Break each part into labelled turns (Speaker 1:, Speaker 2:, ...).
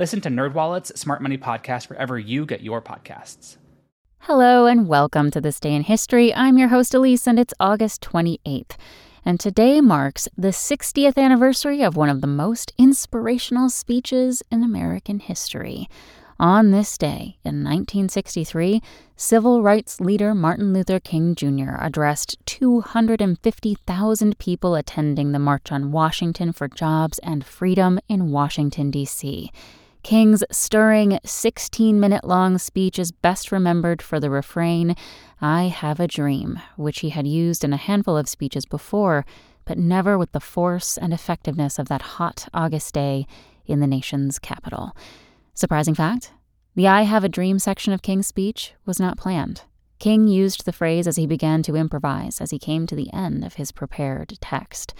Speaker 1: Listen to NerdWallet's Smart Money Podcast wherever you get your podcasts.
Speaker 2: Hello and welcome to This Day in History. I'm your host Elise and it's August 28th. And today marks the 60th anniversary of one of the most inspirational speeches in American history. On this day, in 1963, civil rights leader Martin Luther King Jr. addressed 250,000 people attending the March on Washington for Jobs and Freedom in Washington, D.C. King's stirring 16 minute long speech is best remembered for the refrain, I have a dream, which he had used in a handful of speeches before, but never with the force and effectiveness of that hot August day in the nation's capital. Surprising fact the I Have a Dream section of King's speech was not planned. King used the phrase as he began to improvise as he came to the end of his prepared text.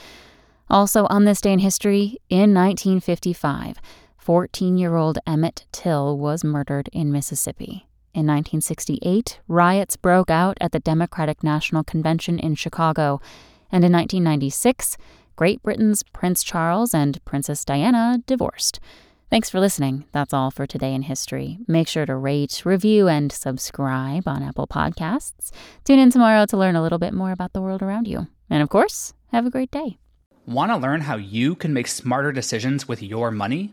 Speaker 2: Also, on this day in history, in 1955, 14 year old Emmett Till was murdered in Mississippi. In 1968, riots broke out at the Democratic National Convention in Chicago. And in 1996, Great Britain's Prince Charles and Princess Diana divorced. Thanks for listening. That's all for today in history. Make sure to rate, review, and subscribe on Apple Podcasts. Tune in tomorrow to learn a little bit more about the world around you. And of course, have a great day.
Speaker 1: Want to learn how you can make smarter decisions with your money?